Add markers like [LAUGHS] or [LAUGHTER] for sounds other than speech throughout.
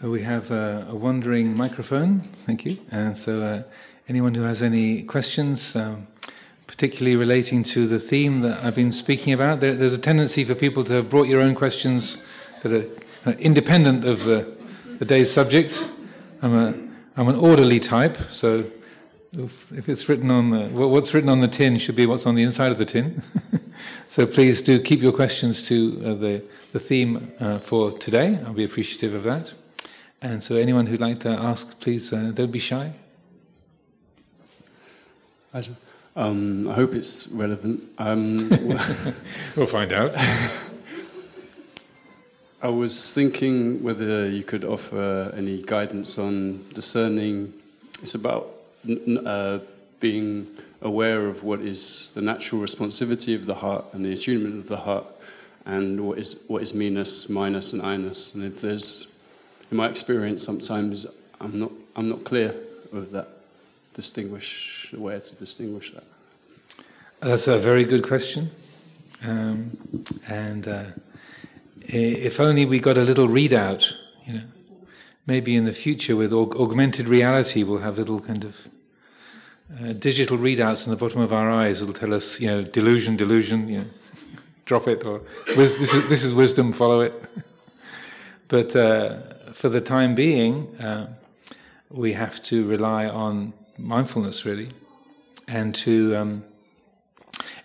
Uh, we have uh, a wandering microphone, thank you. And so, uh, anyone who has any questions, um, particularly relating to the theme that I've been speaking about, there, there's a tendency for people to have brought your own questions that are uh, independent of the, the day's subject. I'm, a, I'm an orderly type, so if, if it's written on the, what's written on the tin should be what's on the inside of the tin. [LAUGHS] so please do keep your questions to uh, the, the theme for today. I'll be appreciative of that. And so, anyone who'd like to ask, please uh, don't be shy. Um, I hope it's relevant. Um, [LAUGHS] we'll find out. [LAUGHS] I was thinking whether you could offer any guidance on discerning. It's about uh, being aware of what is the natural responsivity of the heart and the attunement of the heart, and what is what is meanness, minus, and I-ness. And if there's in my experience, sometimes I'm not, I'm not clear of that, distinguish, where to distinguish that. That's a very good question. Um, and uh, if only we got a little readout, you know, maybe in the future with aug- augmented reality, we'll have little kind of uh, digital readouts in the bottom of our eyes that'll tell us, you know, delusion, delusion, you know, [LAUGHS] drop it, or this is, this is wisdom, follow it. [LAUGHS] but uh, for the time being, uh, we have to rely on mindfulness really, and to. Um,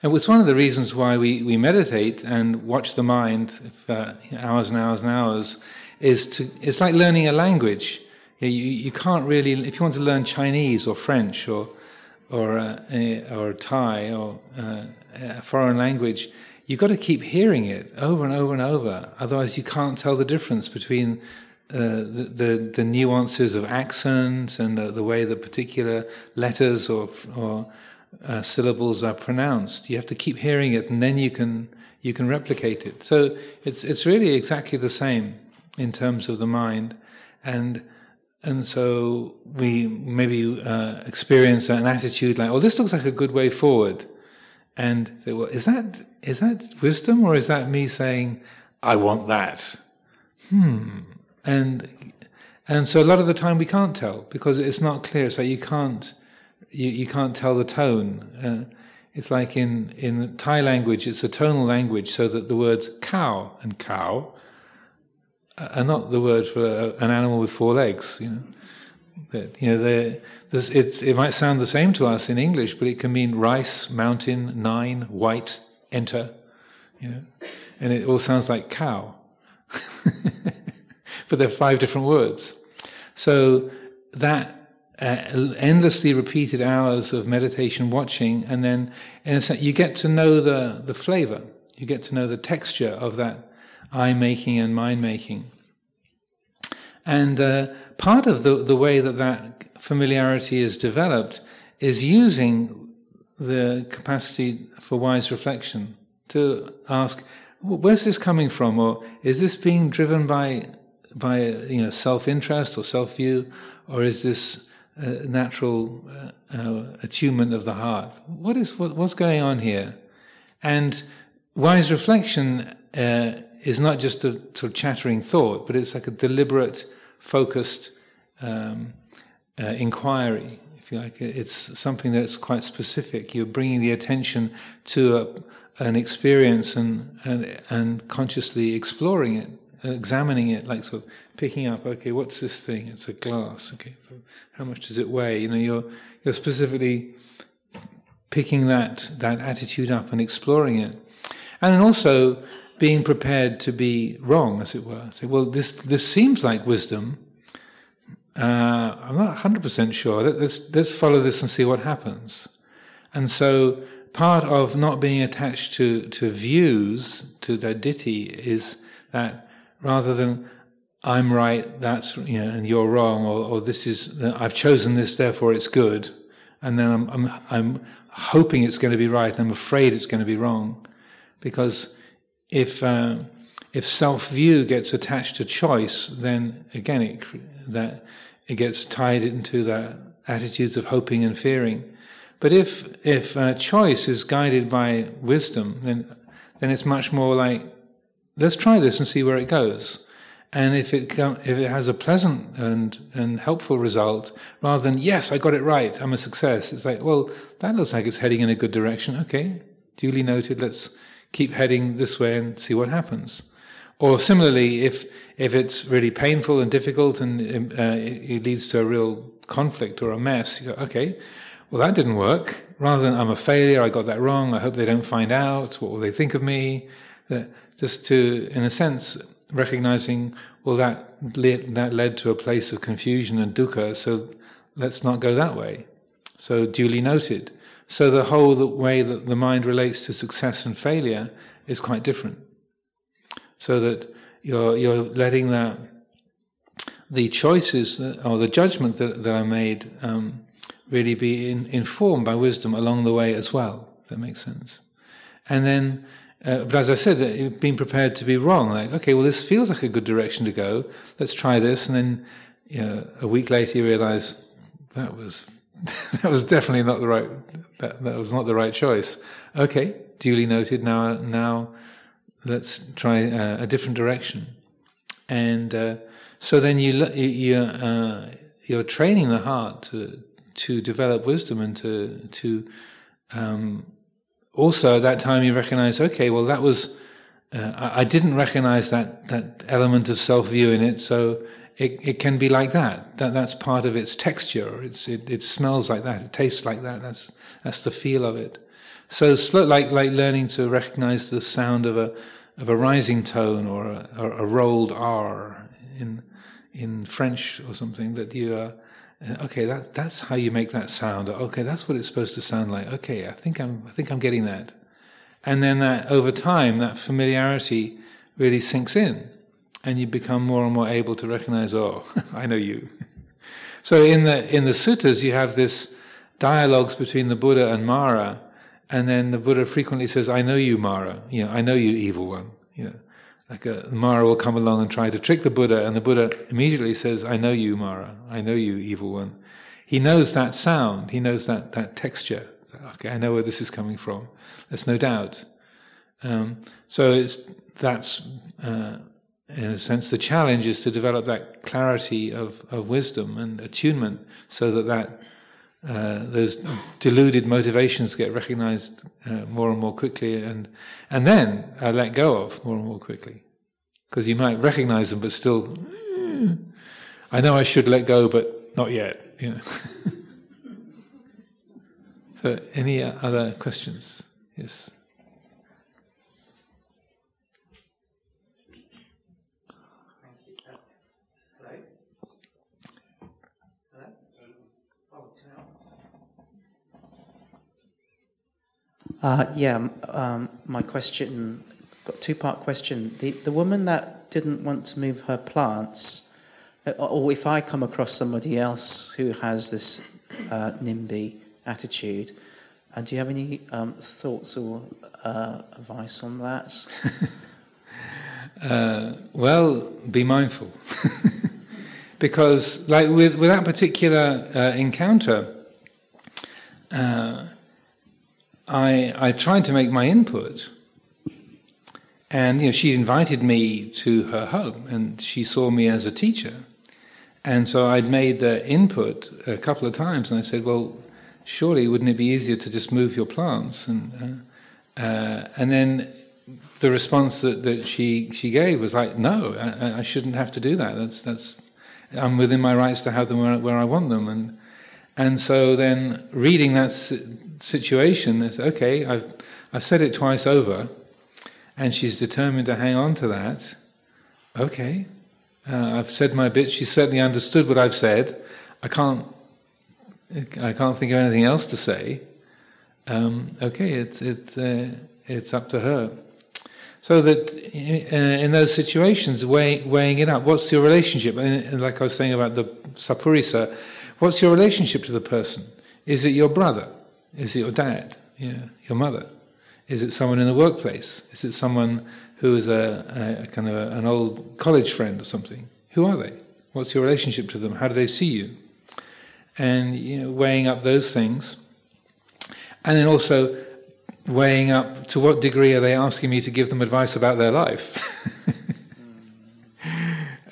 and it's one of the reasons why we, we meditate and watch the mind for uh, hours and hours and hours. Is to it's like learning a language. You, you can't really if you want to learn Chinese or French or or uh, or Thai or uh, a foreign language, you've got to keep hearing it over and over and over. Otherwise, you can't tell the difference between uh, the, the, nuances of accents and the, the way that particular letters or or uh, syllables are pronounced. You have to keep hearing it, and then you can you can replicate it. So it's it's really exactly the same in terms of the mind, and and so we maybe uh, experience an attitude like, "Oh, this looks like a good way forward," and "Well, is that is that wisdom, or is that me saying, I want that?" Hmm and and so a lot of the time we can't tell because it's not clear. So you can't you, you can't tell the tone. Uh, it's like in in Thai language, it's a tonal language, so that the words cow and cow are not the word for an animal with four legs. You know, but, you know, it's it might sound the same to us in English, but it can mean rice, mountain, nine, white, enter. You know, and it all sounds like cow. [LAUGHS] but they're five different words. So that uh, endlessly repeated hours of meditation, watching, and then in a sense, you get to know the, the flavor. You get to know the texture of that eye making and mind making. And uh, part of the, the way that that familiarity is developed is using the capacity for wise reflection to ask, where's this coming from? Or is this being driven by by you know self-interest or self-view, or is this natural uh, uh, attunement of the heart? What is what, what's going on here? And wise reflection uh, is not just a sort of chattering thought, but it's like a deliberate, focused um, uh, inquiry. If you like, it's something that's quite specific. You're bringing the attention to a, an experience and, and and consciously exploring it examining it, like sort of picking up, okay, what's this thing? It's a glass. Okay, so how much does it weigh? You know, you're you're specifically picking that that attitude up and exploring it, and then also being prepared to be wrong, as it were. Say, well, this this seems like wisdom. Uh, I'm not 100% sure. Let's let's follow this and see what happens. And so, part of not being attached to to views, to the ditthi, is that rather than I'm right, that's you know, and you're wrong, or, or this is I've chosen this, therefore it's good, and then I'm I'm, I'm hoping it's going to be right, and I'm afraid it's going to be wrong, because if uh, if self view gets attached to choice, then again it that it gets tied into the attitudes of hoping and fearing. But if if uh, choice is guided by wisdom, then then it's much more like let's try this and see where it goes. And if it if it has a pleasant and and helpful result, rather than yes, I got it right, I'm a success. It's like, well, that looks like it's heading in a good direction. Okay, duly noted. Let's keep heading this way and see what happens. Or similarly, if if it's really painful and difficult and uh, it leads to a real conflict or a mess, you go, okay, well that didn't work. Rather than I'm a failure, I got that wrong. I hope they don't find out. What will they think of me? That just to, in a sense, recognizing, well, that led, that led to a place of confusion and dukkha, so let's not go that way. So duly noted. So the whole way that the mind relates to success and failure is quite different. So that you're you're letting that the choices that, or the judgment that, that I made um, really be in, informed by wisdom along the way as well. If that makes sense. And then uh, but as I said, uh, being prepared to be wrong, like, okay, well, this feels like a good direction to go. Let's try this. And then, you know, a week later, you realize that was, [LAUGHS] that was definitely not the right, that, that was not the right choice. Okay, duly noted. Now, now let's try uh, a different direction. And, uh, so then you, you, uh, you're training the heart to, to develop wisdom and to, to, um, also at that time you recognize, okay, well that was, uh, I, didn't recognize that, that element of self-view in it, so it, it can be like that. That that's part of its texture. It's, it, it smells like that. It tastes like that. That's, that's the feel of it. So it's like, like learning to recognize the sound of a, of a rising tone or a, a rolled R in, in French or something that you are, Uh, okay, that, that's how you make that sound. Okay, that's what it's supposed to sound like. Okay, I think I'm, I think I'm getting that. And then that over time, that familiarity really sinks in, and you become more and more able to recognize, oh, [LAUGHS] I know you. [LAUGHS] so in the in the suttas, you have this dialogues between the Buddha and Mara, and then the Buddha frequently says, "I know you, Mara. You know, I know you, evil one." You know, like a, Mara will come along and try to trick the Buddha, and the Buddha immediately says, I know you, Mara. I know you, evil one. He knows that sound, he knows that, that texture. Okay, I know where this is coming from. There's no doubt. Um, so it's, that's, uh, in a sense, the challenge is to develop that clarity of, of wisdom and attunement so that, that uh, those deluded motivations get recognized uh, more and more quickly and, and then uh, let go of more and more quickly. Because you might recognize them, but still, I know I should let go, but not yet. You know. [LAUGHS] so, any other questions? Yes. Uh, yeah, um, my question, got two part question. The, the woman that didn't want to move her plants, uh, or if I come across somebody else who has this uh, NIMBY attitude, uh, do you have any um, thoughts or uh, advice on that? [LAUGHS] Uh, well, be mindful. [LAUGHS] because, like with, with that particular encounter, I, I tried to make my input. And you know, she invited me to her home, and she saw me as a teacher. And so I'd made the input a couple of times, and I said, "Well, surely wouldn't it be easier to just move your plants?" And uh, uh, and then the response that, that she she gave was like, "No, I, I, shouldn't have to do that. That's that's I'm within my rights to have them where, where I want them." And and so then reading that situation is okay, I've, I've said it twice over, and she's determined to hang on to that. Okay, uh, I've said my bit. She's certainly understood what I've said. I can't, I can't think of anything else to say. Um, okay, it's it's uh, it's up to her. So that in, uh, in those situations, weigh, weighing it up, what's your relationship? And like I was saying about the sappurisa, what's your relationship to the person? Is it your brother? Is it your dad? Yeah, your mother? Is it someone in the workplace? Is it someone who is a, a kind of a, an old college friend or something? Who are they? What's your relationship to them? How do they see you? And you know, weighing up those things, and then also weighing up to what degree are they asking me to give them advice about their life?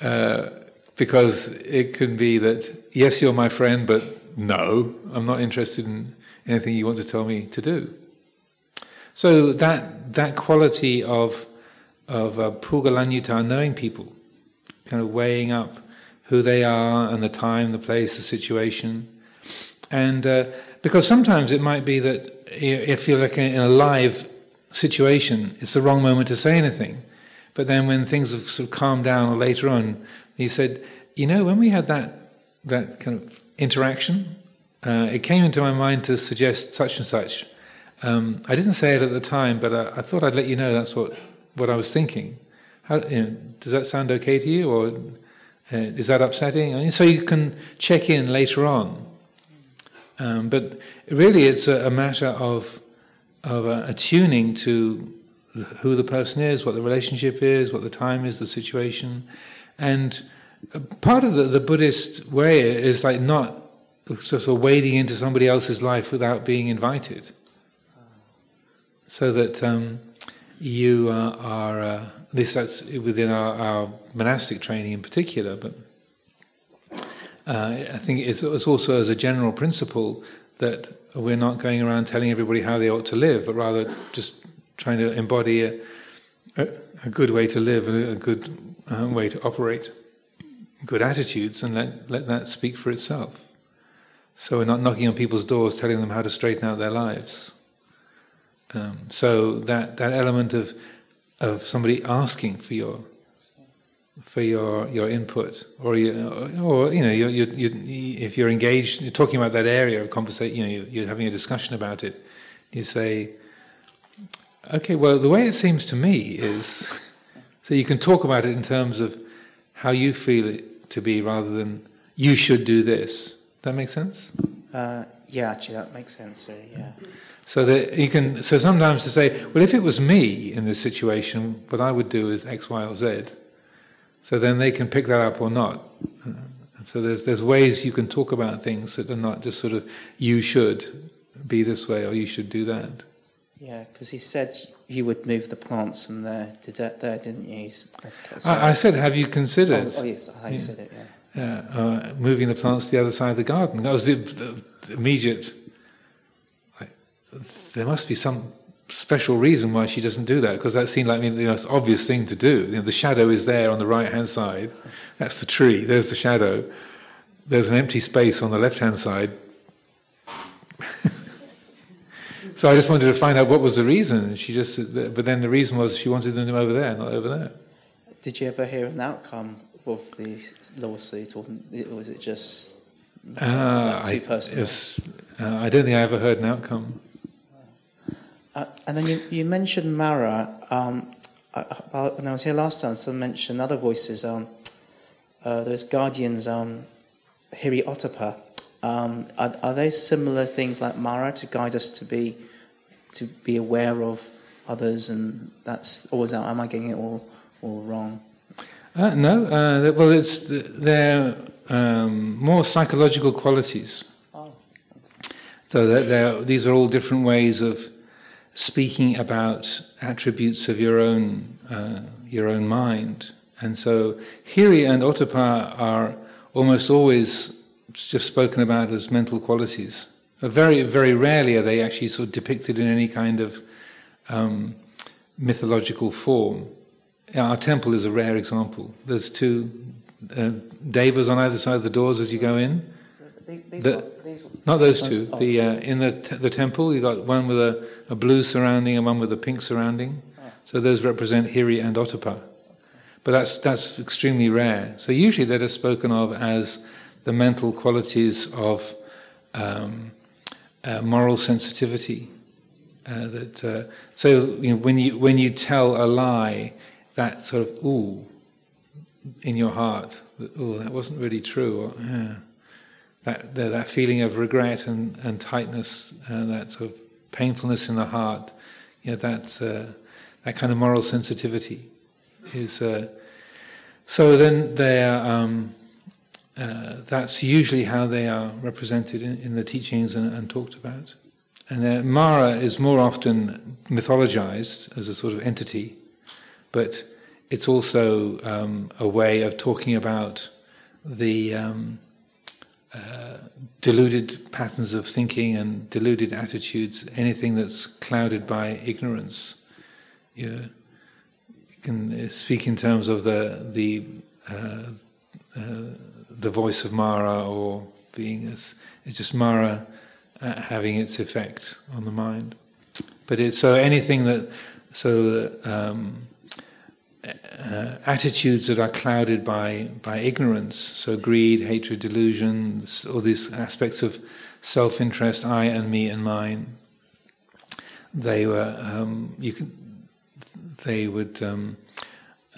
[LAUGHS] uh, because it can be that yes, you're my friend, but no, I'm not interested in anything you want to tell me to do. So that that quality of of uh, puggalaññuta, knowing people, kind of weighing up who they are and the time, the place, the situation, and uh, because sometimes it might be that if you're like in a live situation, it's the wrong moment to say anything. But then when things have sort of calmed down or later on, he said, you know, when we had that that kind of interaction, uh, it came into my mind to suggest such and such. Um, I didn't say it at the time, but I, I, thought I'd let you know that's what, what I was thinking. How, you know, does that sound okay to you, or uh, is that upsetting? And so you can check in later on. Um, but really, it's a, a matter of of uh, attuning to who the person is, what the relationship is, what the time is, the situation, and part of the, the Buddhist way is like not sort of wading into somebody else's life without being invited, so that um, you uh, are. Uh, this that's within our, our, monastic training in particular, but uh, I think it's, it's also as a general principle that we're not going around telling everybody how they ought to live, but rather just trying to embody a, a, a good way to live and a good uh, way to operate, good attitudes, and let, let that speak for itself. So we're not knocking on people's doors telling them how to straighten out their lives. Um, so that, that element of, of somebody asking for your for your, your input, or you, or you know, you, you, you, if you're engaged, you're talking about that area of conversation, you know, you're having a discussion about it. You say, Okay, well, the way it seems to me is [LAUGHS] so you can talk about it in terms of how you feel it to be rather than you should do this. That makes sense? Uh, yeah, actually, that makes sense. So, yeah. So that you can. So sometimes to say, well, if it was me in this situation, what I would do is X, Y, or Z. So then they can pick that up or not. So there's there's ways you can talk about things that are not just sort of you should be this way or you should do that. Yeah, because he said you would move the plants from there to there, didn't you? I, I, said, have you considered? Oh, oh yes, how you said it, yeah. Uh, moving the plants to the other side of the garden. That was the, the immediate. Like, there must be some special reason why she doesn't do that, because that seemed like the most obvious thing to do. You know, the shadow is there on the right hand side. That's the tree. There's the shadow. There's an empty space on the left hand side. [LAUGHS] So I just wanted to find out what was the reason. She just, but then the reason was she wanted them over there, not over there. Did you ever hear an outcome of the lawsuit, or was it just uh, too personal? I, uh, I don't think I ever heard an outcome. Uh, and then you, you mentioned Mara. Um, I, I, when I was here last time, someone mentioned other voices. Um, uh, those guardians, um, Hiri Ottappa. Um, are, are they similar things like Mara to guide us to be to be aware of others, and that's or is that, am I getting it all all wrong? Uh, no, uh, well, it's they're um, more psychological qualities. Oh. So they're, they're, these are all different ways of speaking about attributes of your own uh, your own mind, and so Hiri and Ottappa are almost always just spoken about as mental qualities. Very, very rarely are they actually sort of depicted in any kind of um, mythological form. Our temple is a rare example. There's two uh, devas on either side of the doors as you go in. The, not those two. The uh, in the t- the temple, you got one with a, a, blue surrounding and one with a pink surrounding. So those represent Hiri and Ottappa. But that's that's extremely rare. So usually they're spoken of as the mental qualities of um, uh, moral sensitivity. Uh, that uh, so you know, when you when you tell a lie, that sort of ooh in your heart, that, oh that wasn't really true. Or, yeah. That that feeling of regret and, and tightness, uh, that sort of painfulness in the heart, you know, that uh, that kind of moral sensitivity is. Uh, so then they're. Um, uh, that's usually how they are represented in, in the teachings and, and, talked about. And uh, Mara is more often mythologized as a sort of entity, but it's also um, a way of talking about the um, uh, deluded patterns of thinking and deluded attitudes, anything that's clouded by ignorance. You, know, you can speak in terms of the the uh, uh, the voice of Mara, or being as it's just Mara uh, having its effect on the mind. But it's so anything that so. Um, uh, attitudes that are clouded by, by ignorance, so greed, hatred, delusion, all these aspects of self interest, I and me and mine, they were, um, you could, they would, um,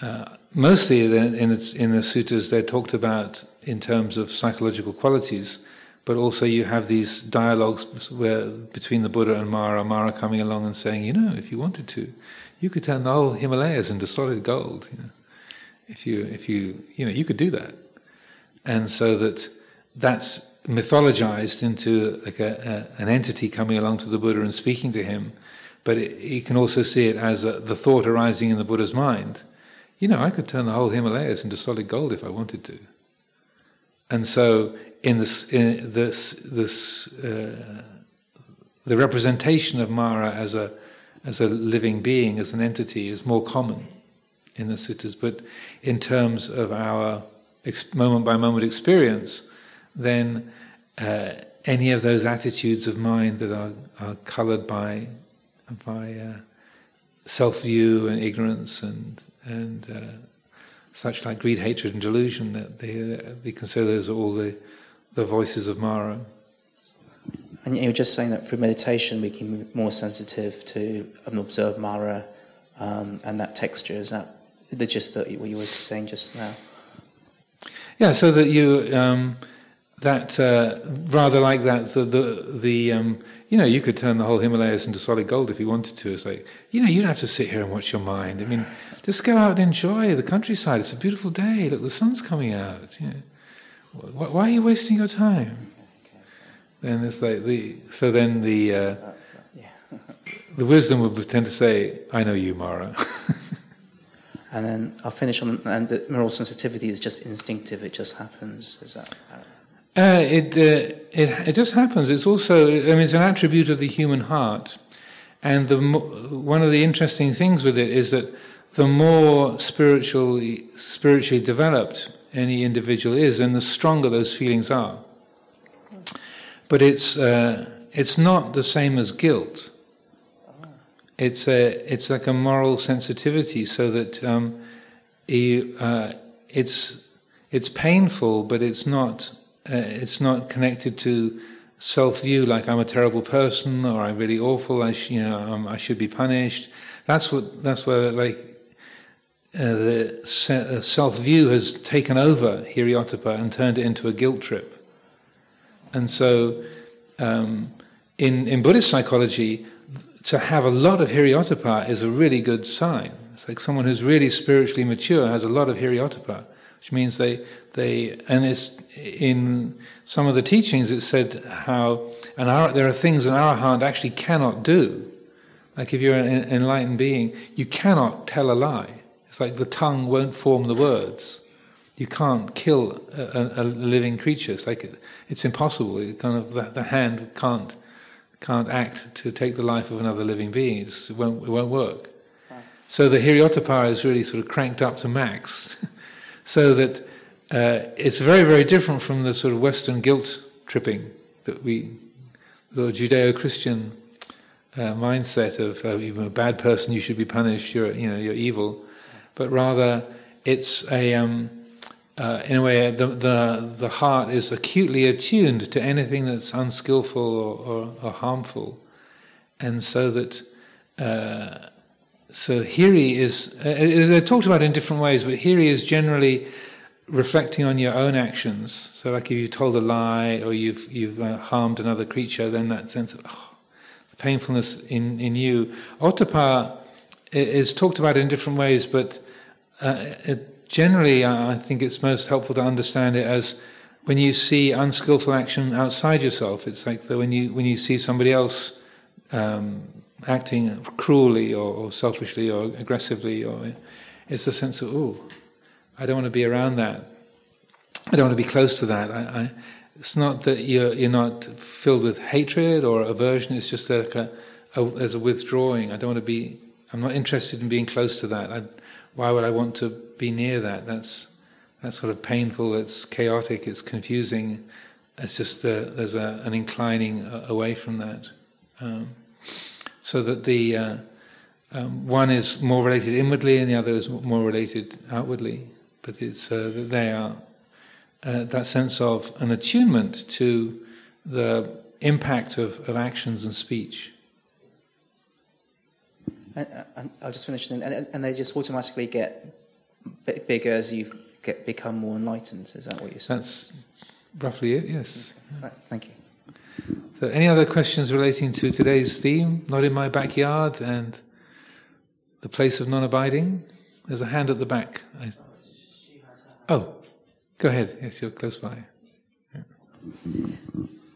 uh, mostly in the, in the sutras, they're talked about in terms of psychological qualities, but also you have these dialogues where, between the Buddha and Mara, Mara coming along and saying, you know, if you wanted to, you could turn the whole Himalayas into solid gold. You know, if you if you you know you could do that, and so that that's mythologized into like a, a, an entity coming along to the Buddha and speaking to him, but it, you can also see it as a, the thought arising in the Buddha's mind. You know, I could turn the whole Himalayas into solid gold if I wanted to. And so, in this, in this, this, uh, the representation of Mara as a as a living being, as an entity, is more common in the suttas. But in terms of our moment by moment experience, then uh, any of those attitudes of mind that are, are coloured by by uh, self view and ignorance and and uh, such like greed, hatred, and delusion that they they consider those all the the voices of Mara. And you were just saying that through meditation we can be more sensitive to and observe Mara um, and that texture. Is that the gist of what you were saying just now? Yeah, so that you um, that uh, rather like that so the the um, you know you could turn the whole Himalayas into solid gold if you wanted to. It's like you know you don't have to sit here and watch your mind. I mean, just go out and enjoy the countryside. It's a beautiful day. Look, the sun's coming out. Why are you wasting your time? Then it's like the so then the uh, [LAUGHS] the wisdom would tend to say, "I know you, Mara." [LAUGHS] and then I'll finish on and the moral sensitivity is just instinctive; it just happens. Is that? Uh, it, uh, it it just happens. It's also I mean it's an attribute of the human heart, and the one of the interesting things with it is that the more spiritually spiritually developed any individual is, and the stronger those feelings are. But it's, uh, it's not the same as guilt. It's, a, it's like a moral sensitivity, so that um, you, uh, it's, it's painful, but it's not, uh, it's not connected to self view, like I'm a terrible person or I'm really awful, I, sh- you know, um, I should be punished. That's, what, that's where, like, uh, the se- uh, self view has taken over Hiri-ottappa and turned it into a guilt trip. And so, um, in, in Buddhist psychology, to have a lot of hiri-ottappa is a really good sign. It's like someone who's really spiritually mature has a lot of hiri-ottappa, which means they, they and it's in some of the teachings it said how an ar- there are things an arahant actually cannot do. Like if you're an enlightened being, you cannot tell a lie. It's like the tongue won't form the words. You can't kill a, a, a living creature. It's like it's impossible. It kind of the, the, hand can't can't act to take the life of another living being. It's, it won't it won't work. So the hiri-ottappa is really sort of cranked up to max, [LAUGHS] so that uh, it's very very different from the sort of Western guilt tripping that we, the Judeo-Christian uh, mindset of uh, you're a bad person, you should be punished. You're you know you're evil, but rather it's a um, uh, in a way, the, the, the heart is acutely attuned to anything that's unskillful or, or, or harmful. And so that, uh, so hiri is, uh, they're talked about in different ways, but hiri is generally reflecting on your own actions. So, like if you told a lie or you've, you've uh, harmed another creature, then that sense of oh, the painfulness in, in you. Ottappa is talked about in different ways, but uh, it, generally, I think it's most helpful to understand it as when you see unskillful action outside yourself. It's like the, when you when you see somebody else um, acting cruelly or, or, selfishly or aggressively, or it's a sense of, oh, I don't want to be around that. I don't want to be close to that. I, I, it's not that you're, you're not filled with hatred or aversion, it's just like a, a, there's a withdrawing. I don't want to be, I'm not interested in being close to that. I, why would I want to be near that? That's, that's sort of painful, it's chaotic, it's confusing. It's just uh, there's a, an inclining uh, away from that. Um, so that the uh, um, one is more related inwardly and the other is more related outwardly. But it's uh, they are uh, that sense of an attunement to the impact of, of actions and speech. And, and I'll just finish, and, and, they just automatically get bigger as you get become more enlightened. Is that what you're saying? That's roughly it. Yes. Okay. Thank you. So, any other questions relating to today's theme? Not in my backyard and the place of non-abiding. There's a hand at the back. I... Oh, go ahead. Yes, you're close by. Yeah.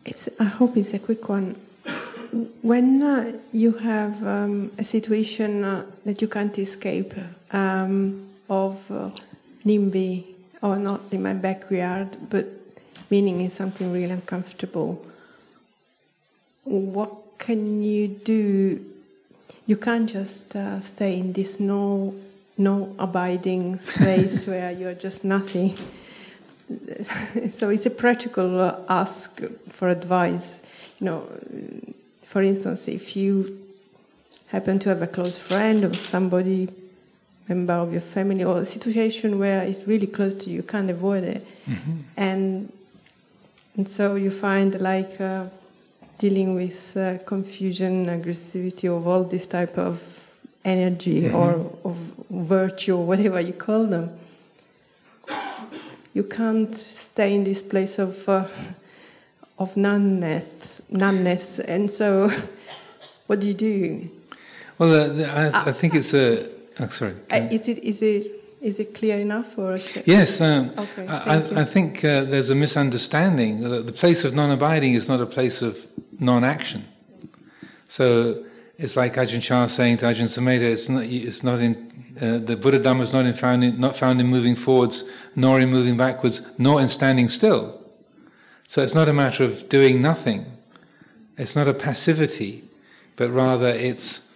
It's. I hope it's a quick one. When uh, you have um, a situation uh, that you can't escape um, of uh, NIMBY, or not in my backyard, but meaning is something really uncomfortable, what can you do? You can't just uh, stay in this no, no abiding place [LAUGHS] where you're just nothing. [LAUGHS] so it's a practical ask for advice. You know, for instance, if you happen to have a close friend or somebody, member of your family, or a situation where it's really close to you, you can't avoid it, mm-hmm. and and so you find like uh, dealing with uh, confusion, aggressivity, of all this type of energy mm-hmm. or of virtue, or whatever you call them. You can't stay in this place of uh, of numbness, numbness, and so [LAUGHS] what do you do? Well, uh, I, I, think it's a. Oh, sorry. Uh, is it is it is it clear enough? Or yes, um, okay, I, I, think uh, there's a misunderstanding. The place of non-abiding is not a place of non-action. So it's like Ajahn Chah saying to Ajahn Sumedho, it's not, it's not in uh, the Buddha Dhamma is not in found in, not found in moving forwards, nor in moving backwards, nor in standing still. So it's not a matter of doing nothing. It's not a passivity, but rather it's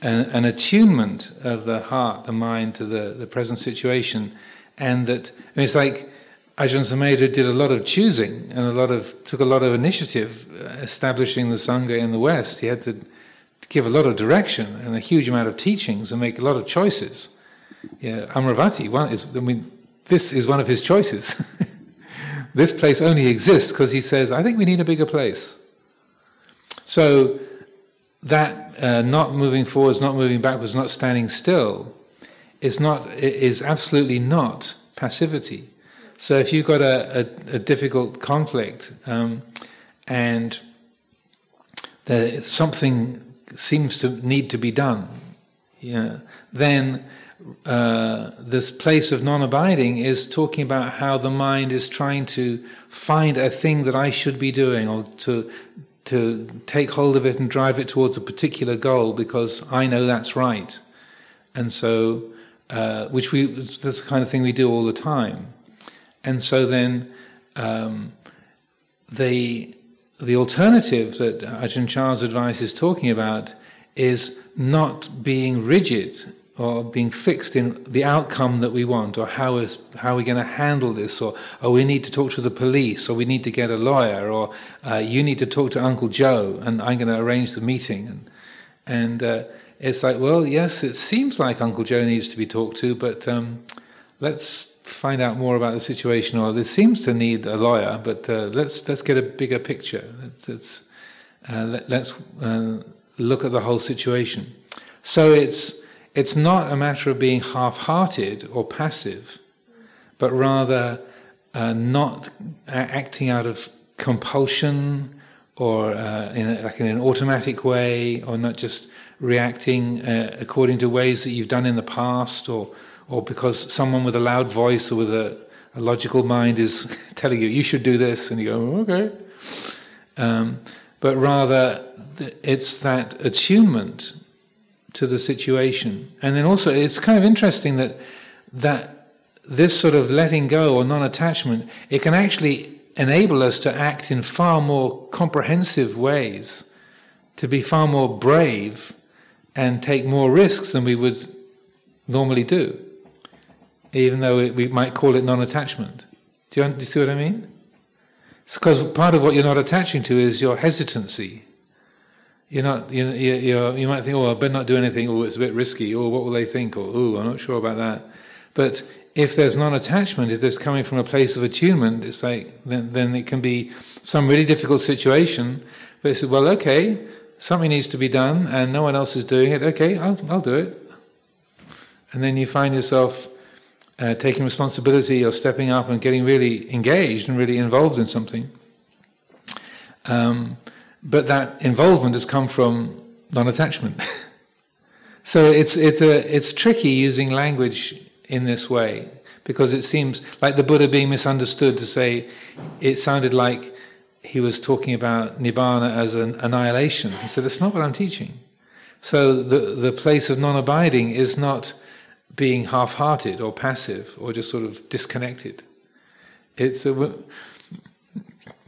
an, an, attunement of the heart, the mind to the, the present situation, and that it's like Ajahn Sumedho did a lot of choosing and a lot of took a lot of initiative uh, establishing the sangha in the West. He had to give a lot of direction and a huge amount of teachings and make a lot of choices. Yeah, Amaravati one is I mean this is one of his choices. [LAUGHS] this place only exists because he says, I think we need a bigger place. So that uh, not moving forwards, not moving backwards, not standing still, is not is absolutely not passivity. So if you've got a, a, a difficult conflict um, and there, something seems to need to be done, you know, then uh, this place of non-abiding is talking about how the mind is trying to find a thing that I should be doing, or to to take hold of it and drive it towards a particular goal because I know that's right. And so, uh, which we, that's the kind of thing we do all the time. And so then, um, the, the alternative that Ajahn Chah's advice is talking about is not being rigid or being fixed in the outcome that we want, or how is how are we going to handle this, or oh, we need to talk to the police, or we need to get a lawyer, or uh, you need to talk to Uncle Joe, and I'm going to arrange the meeting, and and uh, it's like, well, yes, it seems like Uncle Joe needs to be talked to, but um, let's find out more about the situation, or this seems to need a lawyer, but uh, let's let's get a bigger picture. Let's, let's, uh, let, us uh, look at the whole situation. So it's it's not a matter of being half hearted or passive, but rather uh, not acting out of compulsion or uh, in a, like in an automatic way, or not just reacting uh, according to ways that you've done in the past, or, or because someone with a loud voice or with a, a logical mind is [LAUGHS] telling you, you should do this, and you go, okay. Um, but rather, it's that attunement to the situation. And then also, it's kind of interesting that that this sort of letting go or non-attachment, it can actually enable us to act in far more comprehensive ways, to be far more brave and take more risks than we would normally do, even though we might call it non-attachment. Do you, do you see what I mean? It's because part of what you're not attaching to is your hesitancy. You're not, you you you might think, oh, I better not do anything, or oh, it's a bit risky, or oh, what will they think, or oh, I'm not sure about that. But if there's non-attachment, if there's coming from a place of attunement, it's like then, then it can be some really difficult situation. But it's well, okay, something needs to be done, and no one else is doing it. Okay, I'll I'll do it. And then you find yourself uh, taking responsibility or stepping up and getting really engaged and really involved in something. Um, but that involvement has come from non-attachment. [LAUGHS] so it's it's a it's tricky using language in this way because it seems like the Buddha being misunderstood to say it sounded like he was talking about nibbana as an annihilation. He said that's not what I'm teaching. So the the place of non-abiding is not being half-hearted or passive or just sort of disconnected. It's a,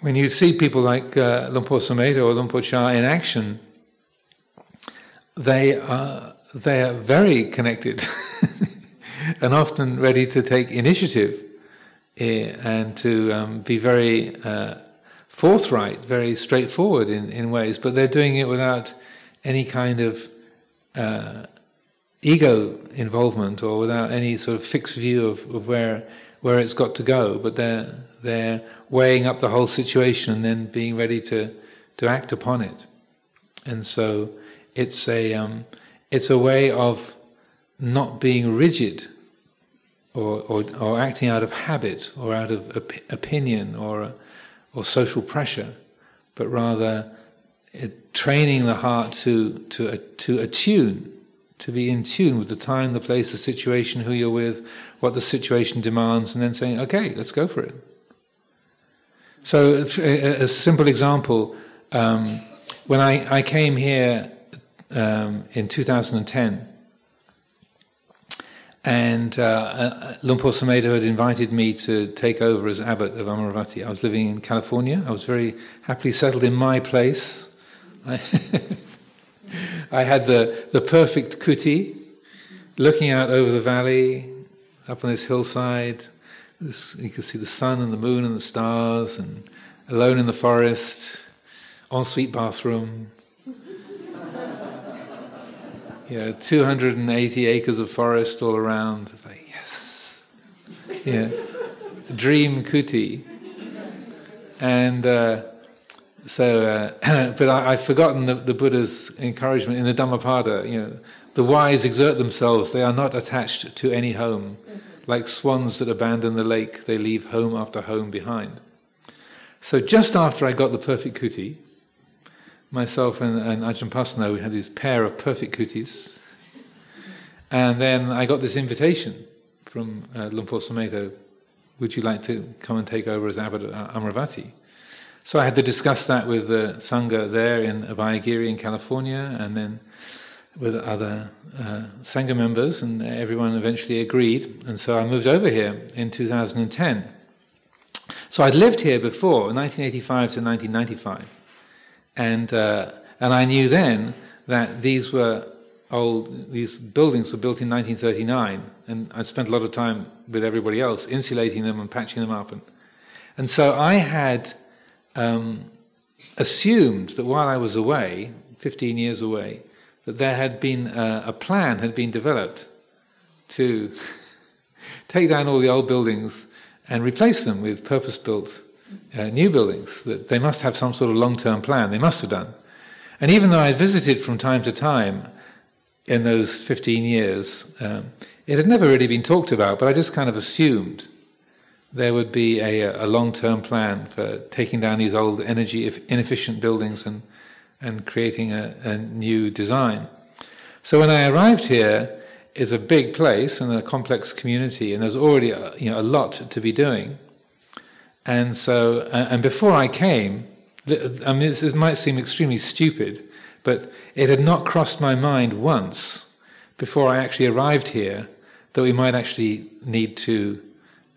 when you see people like uh, Luang Por Sumedho or Luang Por Chah in action, they are they are very connected [LAUGHS] and often ready to take initiative eh, and to um, be very uh, forthright, very straightforward in, in ways, but they're doing it without any kind of uh, ego involvement or without any sort of fixed view of, of where where it's got to go, but they're they're weighing up the whole situation and then being ready to to act upon it. And so it's a um, it's a way of not being rigid or, or, or acting out of habit or out of op- opinion or or social pressure, but rather it, training the heart to to to attune to be in tune with the time, the place, the situation, who you're with, what the situation demands, and then saying, okay, let's go for it. So, a, simple example um, when I, I came here um, in 2010, and uh, uh, Luang Sumedho had invited me to take over as abbot of Amaravati. I was living in California. I was very happily settled in my place. I [LAUGHS] had the, the perfect kuti, looking out over the valley, up on this hillside. This, you can see the sun and the moon and the stars, and alone in the forest, ensuite bathroom. [LAUGHS] yeah, 280 acres of forest all around. It's like, yes. Yeah. Dream kuti. And uh, so, uh, [COUGHS] but I, have forgotten the, the, Buddha's encouragement in the Dhammapada. You know, the wise exert themselves; they are not attached to any home. Like swans that abandon the lake, they leave home after home behind. So, just after I got the perfect kuti, myself and, and Ajahn Pasanno, we had this pair of perfect kutis, and then I got this invitation from uh, Sumedho, would you like to come and take over as abbot at Amaravati? So I had to discuss that with the Sangha there in Abhayagiri in California and then with other uh, Sangha members, and everyone eventually agreed. And so I moved over here in 2010. So I'd lived here before, 1985 to 1995. And, uh, and I knew then that these were old, these buildings were built in 1939, and I spent a lot of time with everybody else insulating them and patching them up. And, and so I had um, assumed that while I was away, 15 years away, that there had been a, a plan had been developed to [LAUGHS] take down all the old buildings and replace them with purpose-built uh, new buildings. That they must have some sort of long-term plan. They must have done. And even though I visited from time to time in those 15 years, um, it had never really been talked about. But I just kind of assumed there would be a, a long-term plan for taking down these old energy inefficient buildings and and creating a, a, new design. So when I arrived here, it's a big place and a complex community, and there's already a, you know a lot to be doing. And so, and before I came, I mean, this might seem extremely stupid, but it had not crossed my mind once before I actually arrived here that we might actually need to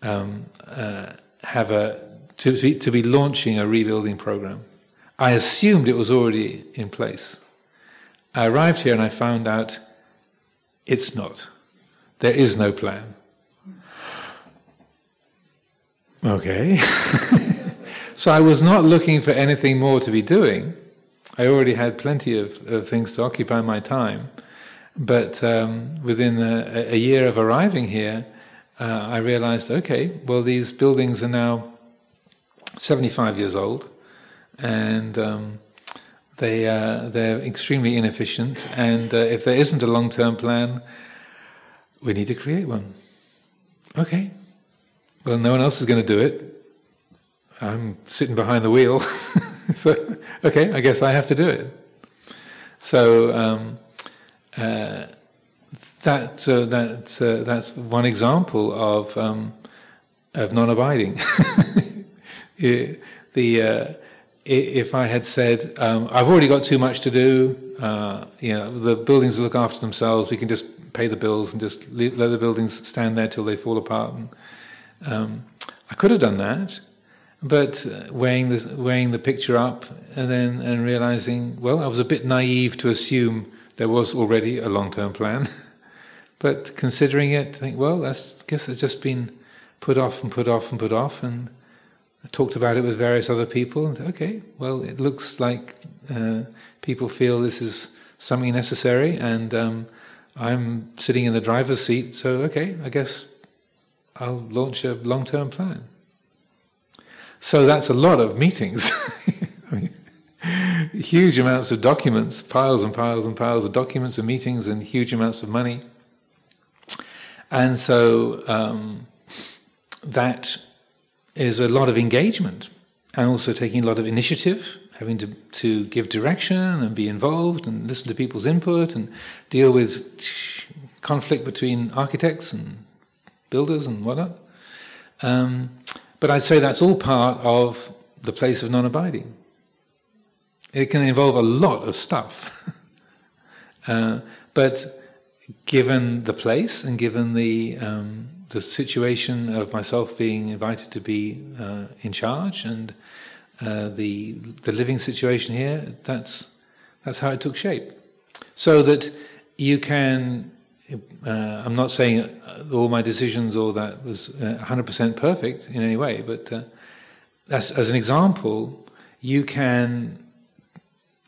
um, uh, have a to to be launching a rebuilding program. I assumed it was already in place. I arrived here and I found out it's not. There is no plan. Okay. [LAUGHS] so I was not looking for anything more to be doing. I already had plenty of, of things to occupy my time. But um, within a, a, year of arriving here, uh, I realized okay, well, these buildings are now 75 years old, and um, they, uh, they're extremely inefficient. And uh, if there isn't a long term plan, we need to create one. Okay, well, no one else is going to do it. I'm sitting behind the wheel. [LAUGHS] so, okay, I guess I have to do it. So, um, uh, that, uh, that, uh, that's one example of, um, of non abiding. [LAUGHS] the, uh, if I had said, um, I've already got too much to do, uh, you know, the buildings look after themselves, we can just pay the bills and just let the buildings stand there till they fall apart. And, um, I could have done that, but weighing the, weighing the picture up and then and realizing, well, I was a bit naive to assume there was already a long term plan. [LAUGHS] but considering it, I think, well, that's, I guess it's just been put off and put off and put off. And I talked about it with various other people. And okay, well, it looks like uh, people feel this is something necessary, and um, I'm sitting in the driver's seat, so okay, I guess I'll launch a long term plan. So that's a lot of meetings. [LAUGHS] huge amounts of documents, piles and piles and piles of documents and meetings, and huge amounts of money. And so um, that is a lot of engagement and also taking a lot of initiative, having to, to give direction and be involved and listen to people's input and deal with conflict between architects and builders and whatnot. Um, but I'd say that's all part of the place of non abiding. It can involve a lot of stuff. [LAUGHS] uh, but given the place and given the, um, the situation of myself being invited to be uh, in charge and uh, the, the living situation here, that's, that's how it took shape. So that you can uh, I'm not saying uh, all my decisions or that was uh, 100% perfect in any way, but uh, as, as an example, you can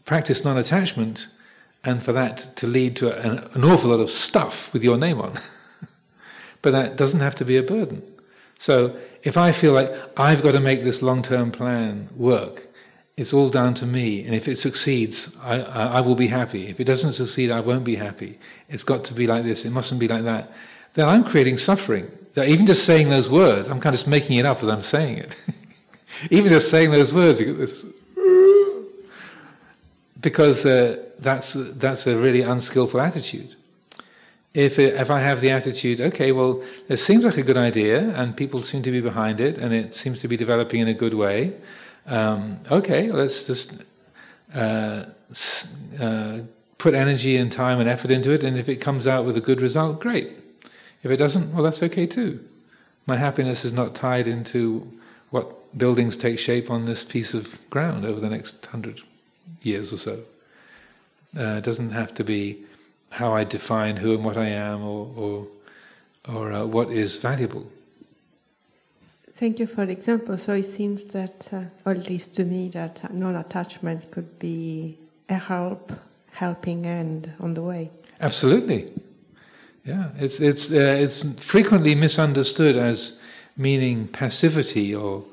practice non attachment and for that to lead to an, an awful lot of stuff with your name on. [LAUGHS] but that doesn't have to be a burden. So if I feel like I've got to make this long term plan work, it's all down to me. And if it succeeds, I, I, I, will be happy. If it doesn't succeed, I won't be happy. It's got to be like this, it mustn't be like that. Then I'm creating suffering. That even just saying those words, I'm kind of just making it up as I'm saying it. [LAUGHS] even just saying those words, you get this. Because uh, that's, that's a really unskillful attitude. If, it, if I have the attitude, okay, well, it seems like a good idea, and people seem to be behind it, and it seems to be developing in a good way, um, okay, let's just uh, uh, put energy and time and effort into it, and if it comes out with a good result, great. If it doesn't, well, that's okay too. My happiness is not tied into what buildings take shape on this piece of ground over the next hundred years or so. Uh, it doesn't have to be how I define who and what I am or, or, or uh, what is valuable. Thank you for the example. So it seems that, uh, or at least to me, that non-attachment could be a help, helping hand on the way. Absolutely. Yeah, it's it's uh, it's frequently misunderstood as meaning passivity or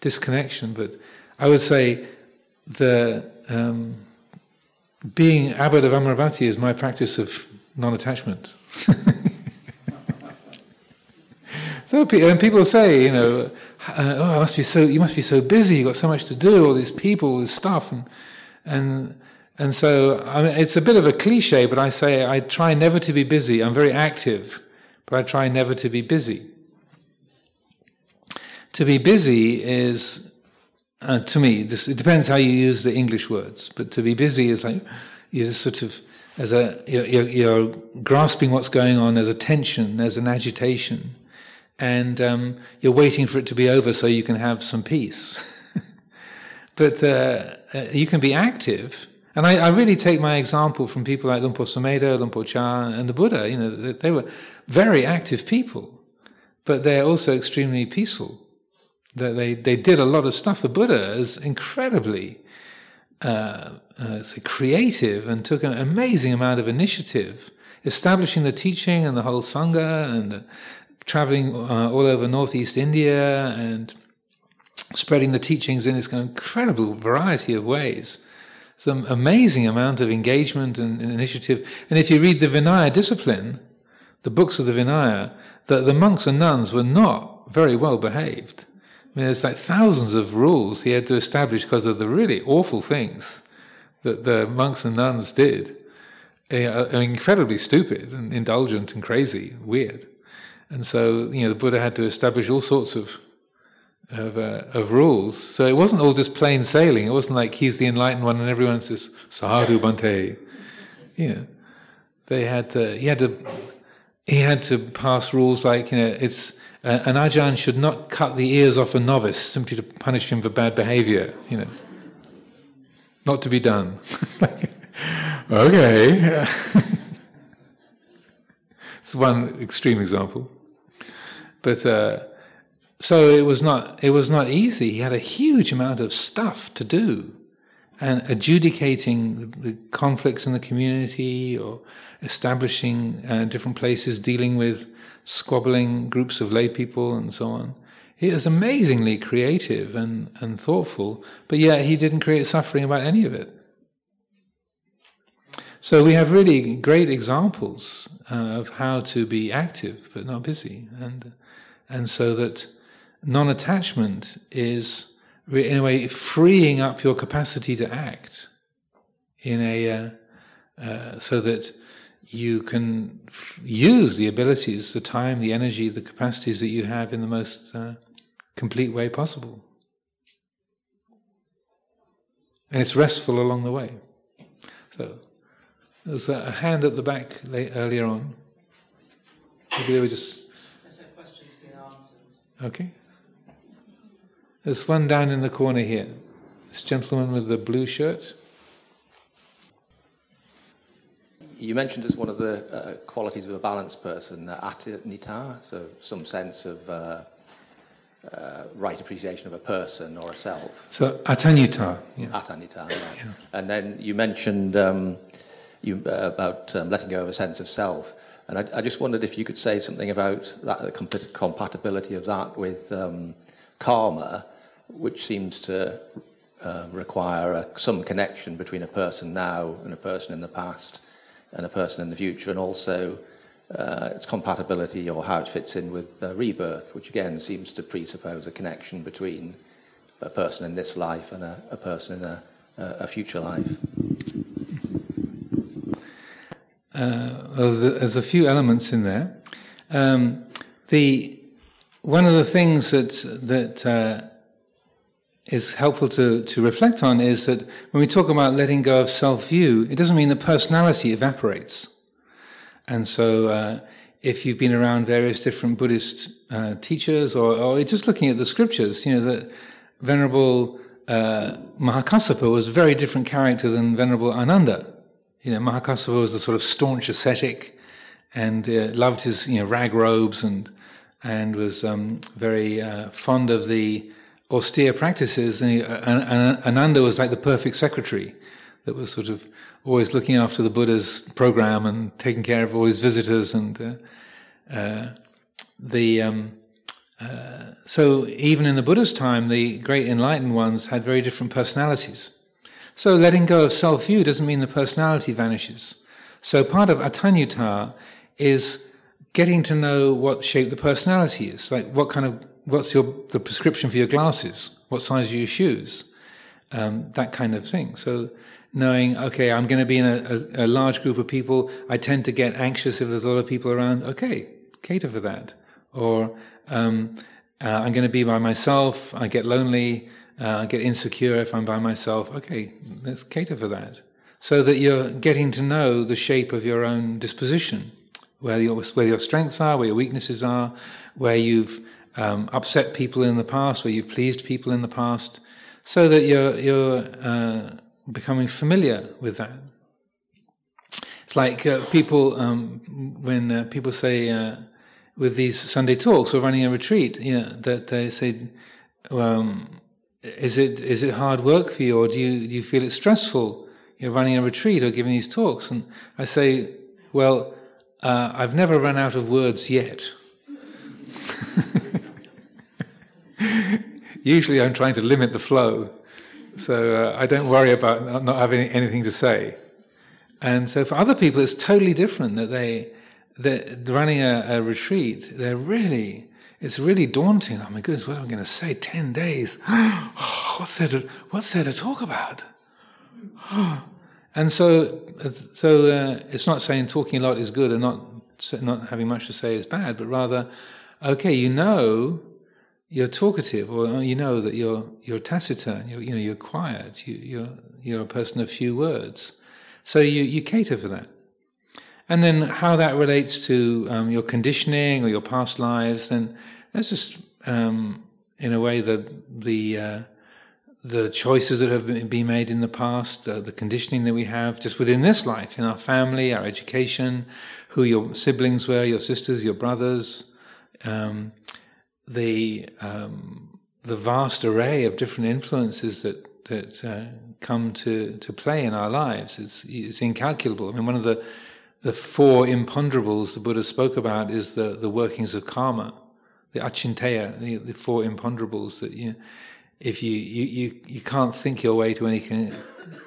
disconnection, but I would say the um, being abbot of Amaravati is my practice of non-attachment. [LAUGHS] So and people say, you know, uh, oh, must be so, you must be so busy. You've got so much to do. All these people, all this stuff, and and and so I mean, it's a bit of a cliche, but I say I try never to be busy. I'm very active, but I try never to be busy. To be busy is, uh, to me, this, it depends how you use the English words, but to be busy is like you're sort of There's a you're, you're, grasping what's going on. There's a tension. There's an agitation, and um, you're waiting for it to be over so you can have some peace. [LAUGHS] but uh, uh, you can be active, and I, I, really take my example from people like Luang Por Sumedho, Luang Por Chah, and the Buddha. You know, they were very active people, but they're also extremely peaceful. That they they did a lot of stuff. The Buddha is incredibly uh, uh, creative and took an amazing amount of initiative, establishing the teaching and the whole sangha and traveling uh, all over northeast India and spreading the teachings in this kind of incredible variety of ways. Some amazing amount of engagement and, and, initiative. And if you read the Vinaya discipline, the books of the Vinaya, the, the monks and nuns were not very well behaved. I mean, there's like thousands of rules he had to establish because of the really awful things that the monks and nuns did. Uh, incredibly stupid and indulgent and crazy, weird. And so, you know, the Buddha had to establish all sorts of of, uh, of rules. So it wasn't all just plain sailing. It wasn't like he's the enlightened one and everyone says Sadhu Bhante. You know, they had to. He had to. He had to pass rules like you know it's uh, an ajahn should not cut the ears off a novice simply to punish him for bad behavior, you know. Not to be done. [LAUGHS] okay. [LAUGHS] it's one extreme example. But uh, so it was not it was not easy. He had a huge amount of stuff to do. And adjudicating the conflicts in the community or establishing uh, different places, dealing with squabbling groups of lay people and so on. He is amazingly creative and, and thoughtful, but yet he didn't create suffering about any of it. So we have really great examples uh, of how to be active but not busy, and and so that non-attachment is in a way freeing up your capacity to act in a uh, uh, so that you can f- use the abilities, the time, the energy, the capacities that you have in the most uh, complete way possible. And it's restful along the way. So, there there's a hand at the back earlier on. Maybe they were just. Okay. There's one down in the corner here. This gentleman with the blue shirt. You mentioned as one of the uh, qualities of a balanced person, uh, atanita, so some sense of uh, uh, right appreciation of a person or a self. So attaññuta. Yeah. Attaññuta, right. yeah. And then you mentioned um, you, uh, about um, letting go of a sense of self. And I, I, just wondered if you could say something about that, the comp- compatibility of that with um, karma, which seems to uh, require a, some connection between a person now and a person in the past and a person in the future, and also uh, its compatibility or how it fits in with uh, rebirth, which again seems to presuppose a connection between a person in this life and a, a person in a, a, future life. Uh, well, there's, a, few elements in there. Um, the one of the things that that uh, is helpful to, to reflect on is that when we talk about letting go of self view, it doesn't mean the personality evaporates. And so, uh, if you've been around various different Buddhist uh, teachers or, or, just looking at the scriptures, you know, that Venerable uh, Mahakassapa was a very different character than Venerable Ananda. You know, Mahakassapa was the sort of staunch ascetic and uh, loved his, you know, rag robes and, and was um, very uh, fond of the austere practices. And, he, and, Ananda was like the perfect secretary that was sort of always looking after the Buddha's program and taking care of all his visitors. And uh, uh, the um, uh, so even in the Buddha's time, the great enlightened ones had very different personalities. So letting go of self-view doesn't mean the personality vanishes. So part of attaññuta is getting to know what shape the personality is, like what kind of what's your the prescription for your glasses? What size are your shoes? Um, that kind of thing. So knowing, okay, I'm going to be in a, a, a, large group of people. I tend to get anxious if there's a lot of people around. Okay, cater for that. Or um, uh, I'm going to be by myself. I get lonely. Uh, I get insecure if I'm by myself. Okay, let's cater for that. so that you're getting to know the shape of your own disposition, where your, where your strengths are, where your weaknesses are, where you've um, upset people in the past, where you've pleased people in the past, so that you're, you're uh, becoming familiar with that. It's like uh, people, um, when uh, people say uh, with these Sunday talks or running a retreat, you know, that they say, um, is it is it hard work for you, or do you do you feel it stressful? You're running a retreat or giving these talks, and I say, well, uh, I've never run out of words yet. [LAUGHS] Usually, I'm trying to limit the flow, so uh, I don't worry about not having anything to say. And so, for other people, it's totally different. That they they're running a, a retreat. They're really it's really daunting. Oh my goodness, what am I going to say? Ten days. [GASPS] what's there to What's there to talk about? [GASPS] and so, so uh, it's not saying talking a lot is good and not not having much to say is bad, but rather, okay, you know, you're talkative, or you know that you're you're taciturn. You're, you know, you're quiet. You, you're you're a person of few words. So you you cater for that. And then how that relates to um, your conditioning or your past lives, then that's just, um, in a way, the the uh, the choices that have been made in the past, uh, the conditioning that we have just within this life, in our family, our education, who your siblings were, your sisters, your brothers, um, the um, the vast array of different influences that that uh, come to to play in our lives is is incalculable. I mean, one of the the four imponderables the Buddha spoke about is the, the workings of karma, the acinteyya, the, the four imponderables that you, if you, you, you, you can't think your way to any con-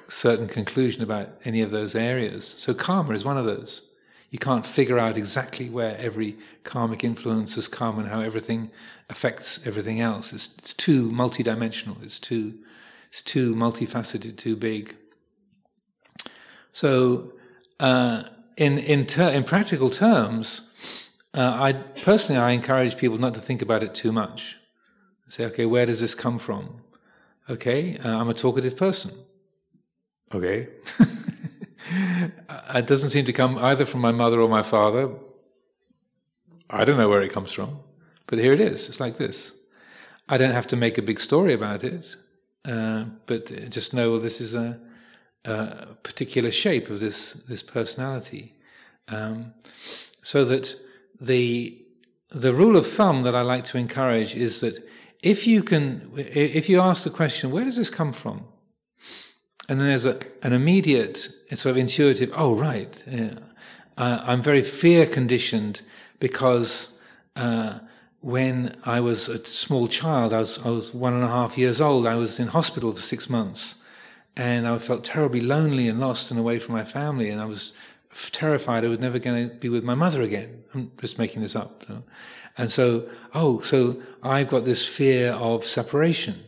certain conclusion about any of those areas. So karma is one of those. You can't figure out exactly where every karmic influence is come and how everything affects everything else. It's, it's too multidimensional. It's too, it's too multifaceted, too big. So, uh, in in ter- in practical terms, uh, I personally I encourage people not to think about it too much. Say, okay, where does this come from? Okay, uh, I'm a talkative person. Okay, [LAUGHS] it doesn't seem to come either from my mother or my father. I don't know where it comes from, but here it is. It's like this. I don't have to make a big story about it, uh, but just know well, this is a a particular shape of this this personality, um, so that the the rule of thumb that I like to encourage is that if you can, if you ask the question, where does this come from? And then there's a, an immediate, sort of intuitive, oh, right, uh, I'm very fear conditioned because uh, when I was a small child, I was, I was one and a half years old, I was in hospital for six months and I felt terribly lonely and lost and away from my family, and I was terrified I was never going to be with my mother again. I'm just making this up. So. And so, oh, so I've got this fear of separation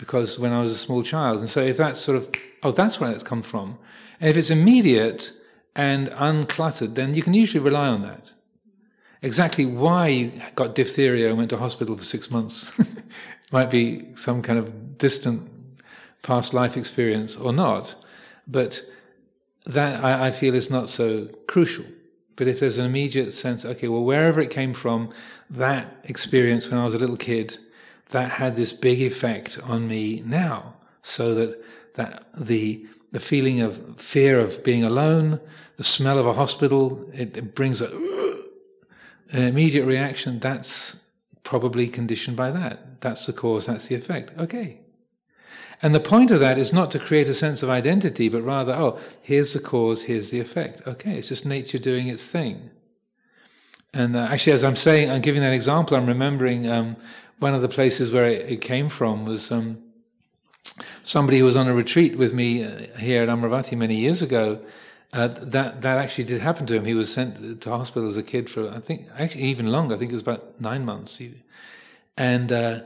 because when I was a small child. And so if that's sort of, oh, that's where it's come from. And if it's immediate and uncluttered, then you can usually rely on that. Exactly why you got diphtheria and went to hospital for six months [LAUGHS] might be some kind of distant past life experience or not. But that I, I, feel is not so crucial. But if there's an immediate sense, okay, well, wherever it came from, that experience when I was a little kid, that had this big effect on me now, so that that the the feeling of fear of being alone, the smell of a hospital, it, it brings a, an immediate reaction. That's probably conditioned by that. That's the cause. That's the effect. Okay, and the point of that is not to create a sense of identity, but rather, oh, here's the cause, here's the effect. Okay, it's just nature doing its thing. And uh, actually, as I'm saying, I'm giving that example, I'm remembering um, one of the places where it, came from was um, somebody who was on a retreat with me uh, here at Amaravati many years ago. Uh, that that actually did happen to him. He was sent to hospital as a kid for I think actually even longer. I think it was about nine months. And uh,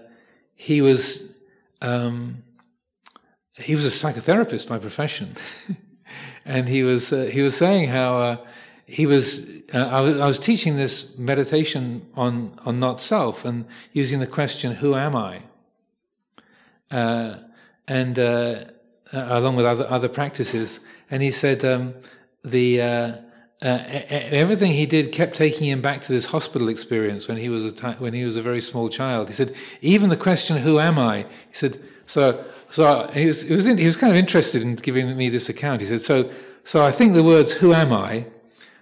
he was um, he was a psychotherapist by profession, [LAUGHS] and he was uh, he was saying how uh, he was, uh, I was I was teaching this meditation on on not self and using the question "Who am I?" Uh, and uh, uh, along with other other practices, and he said um, the. Uh, uh, everything he did kept taking him back to this hospital experience when he was a t- when he was a very small child. He said, even the question, "Who am I?" He said, so so he was he was in, he was kind of interested in giving me this account. He said, so so I think the words "Who am I?"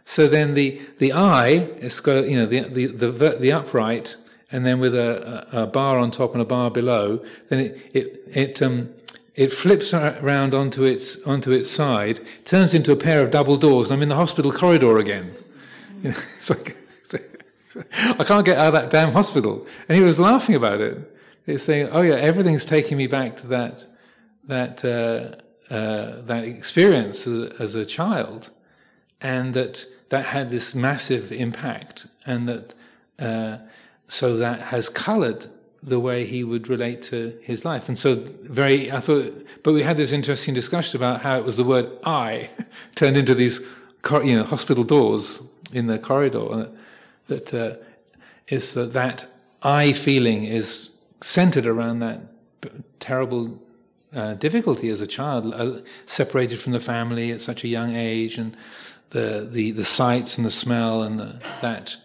So then the the got you know the the the, the upright, and then with a, a, bar on top and a bar below. Then it it it um it flips around onto its onto its side, turns into a pair of double doors, and I'm in the hospital corridor again. You know, [LAUGHS] it's like [LAUGHS] I can't get out of that damn hospital. And he was laughing about it. He's saying, "Oh yeah, everything's taking me back to that that uh, uh, that experience as, as, a child, and that that had this massive impact, and that uh, so that has coloured the way he would relate to his life. And so, very, I thought, but we had this interesting discussion about how it was the word I [LAUGHS] turned into these, you know, hospital doors in the corridor. That uh, is that that I feeling is centered around that terrible uh, difficulty as a child, uh, separated from the family at such a young age, and the the, the sights and the smell and the, that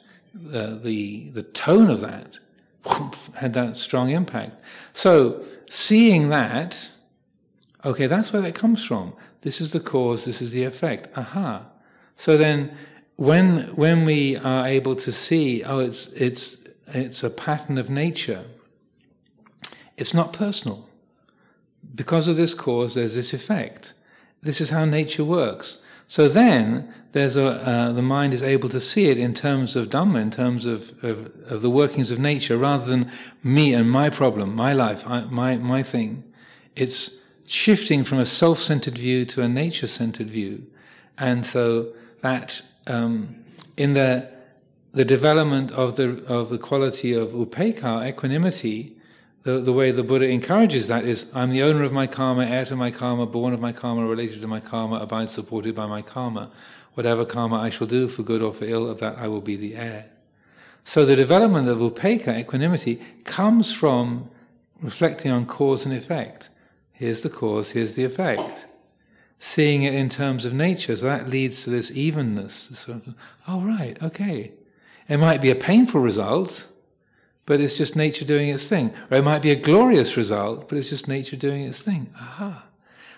uh, the the tone of that [LAUGHS] had that strong impact. So seeing that, okay, that's where that comes from. This is the cause, this is the effect. Aha. So then when when we are able to see, oh, it's it's it's a pattern of nature, it's not personal. Because of this cause, there's this effect. This is how nature works. So then, there's a, uh, the mind is able to see it in terms of Dhamma, in terms of, of, of the workings of nature, rather than me and my problem, my life, I, my, my thing. It's shifting from a self centered view to a nature centered view. And so that um, in the, the development of the, of the quality of upekkha, equanimity, the, the way the Buddha encourages that is I'm the owner of my karma, heir to my karma, born of my karma, related to my karma, abide supported by my karma. Whatever karma I shall do, for good or for ill, of that I will be the heir. So the development of upekkha, equanimity, comes from reflecting on cause and effect. Here's the cause, here's the effect. Seeing it in terms of nature, so that leads to this evenness. Of, oh, right, okay. It might be a painful result, but it's just nature doing its thing. Or it might be a glorious result, but it's just nature doing its thing. Aha.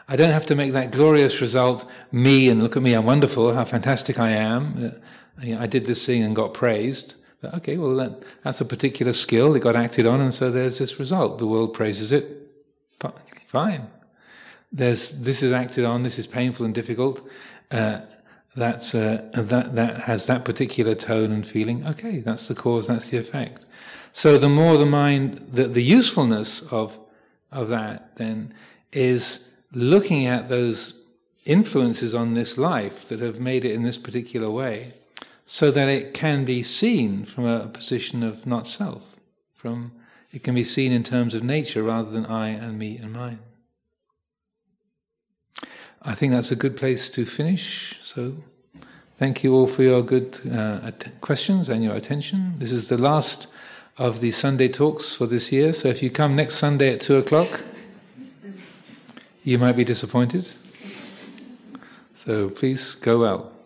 I don't have to make that glorious result me and look at me, I'm wonderful, how fantastic I am. Uh, I did this thing and got praised. But okay, well, that, that's a particular skill. It got acted on, and so there's this result. The world praises it. Fine. There's, this is acted on, this is painful and difficult. Uh, that's, uh, that, that has that particular tone and feeling. Okay, that's the cause, that's the effect. So the more the mind, the, the usefulness of, of that then is looking at those influences on this life that have made it in this particular way so that it can be seen from a position of not self from it can be seen in terms of nature rather than I and me and mine. I think that's a good place to finish. So, thank you all for your good uh, questions and your attention. This is the last of the Sunday talks for this year. So, if you come next Sunday at two o'clock, you might be disappointed. So please go well.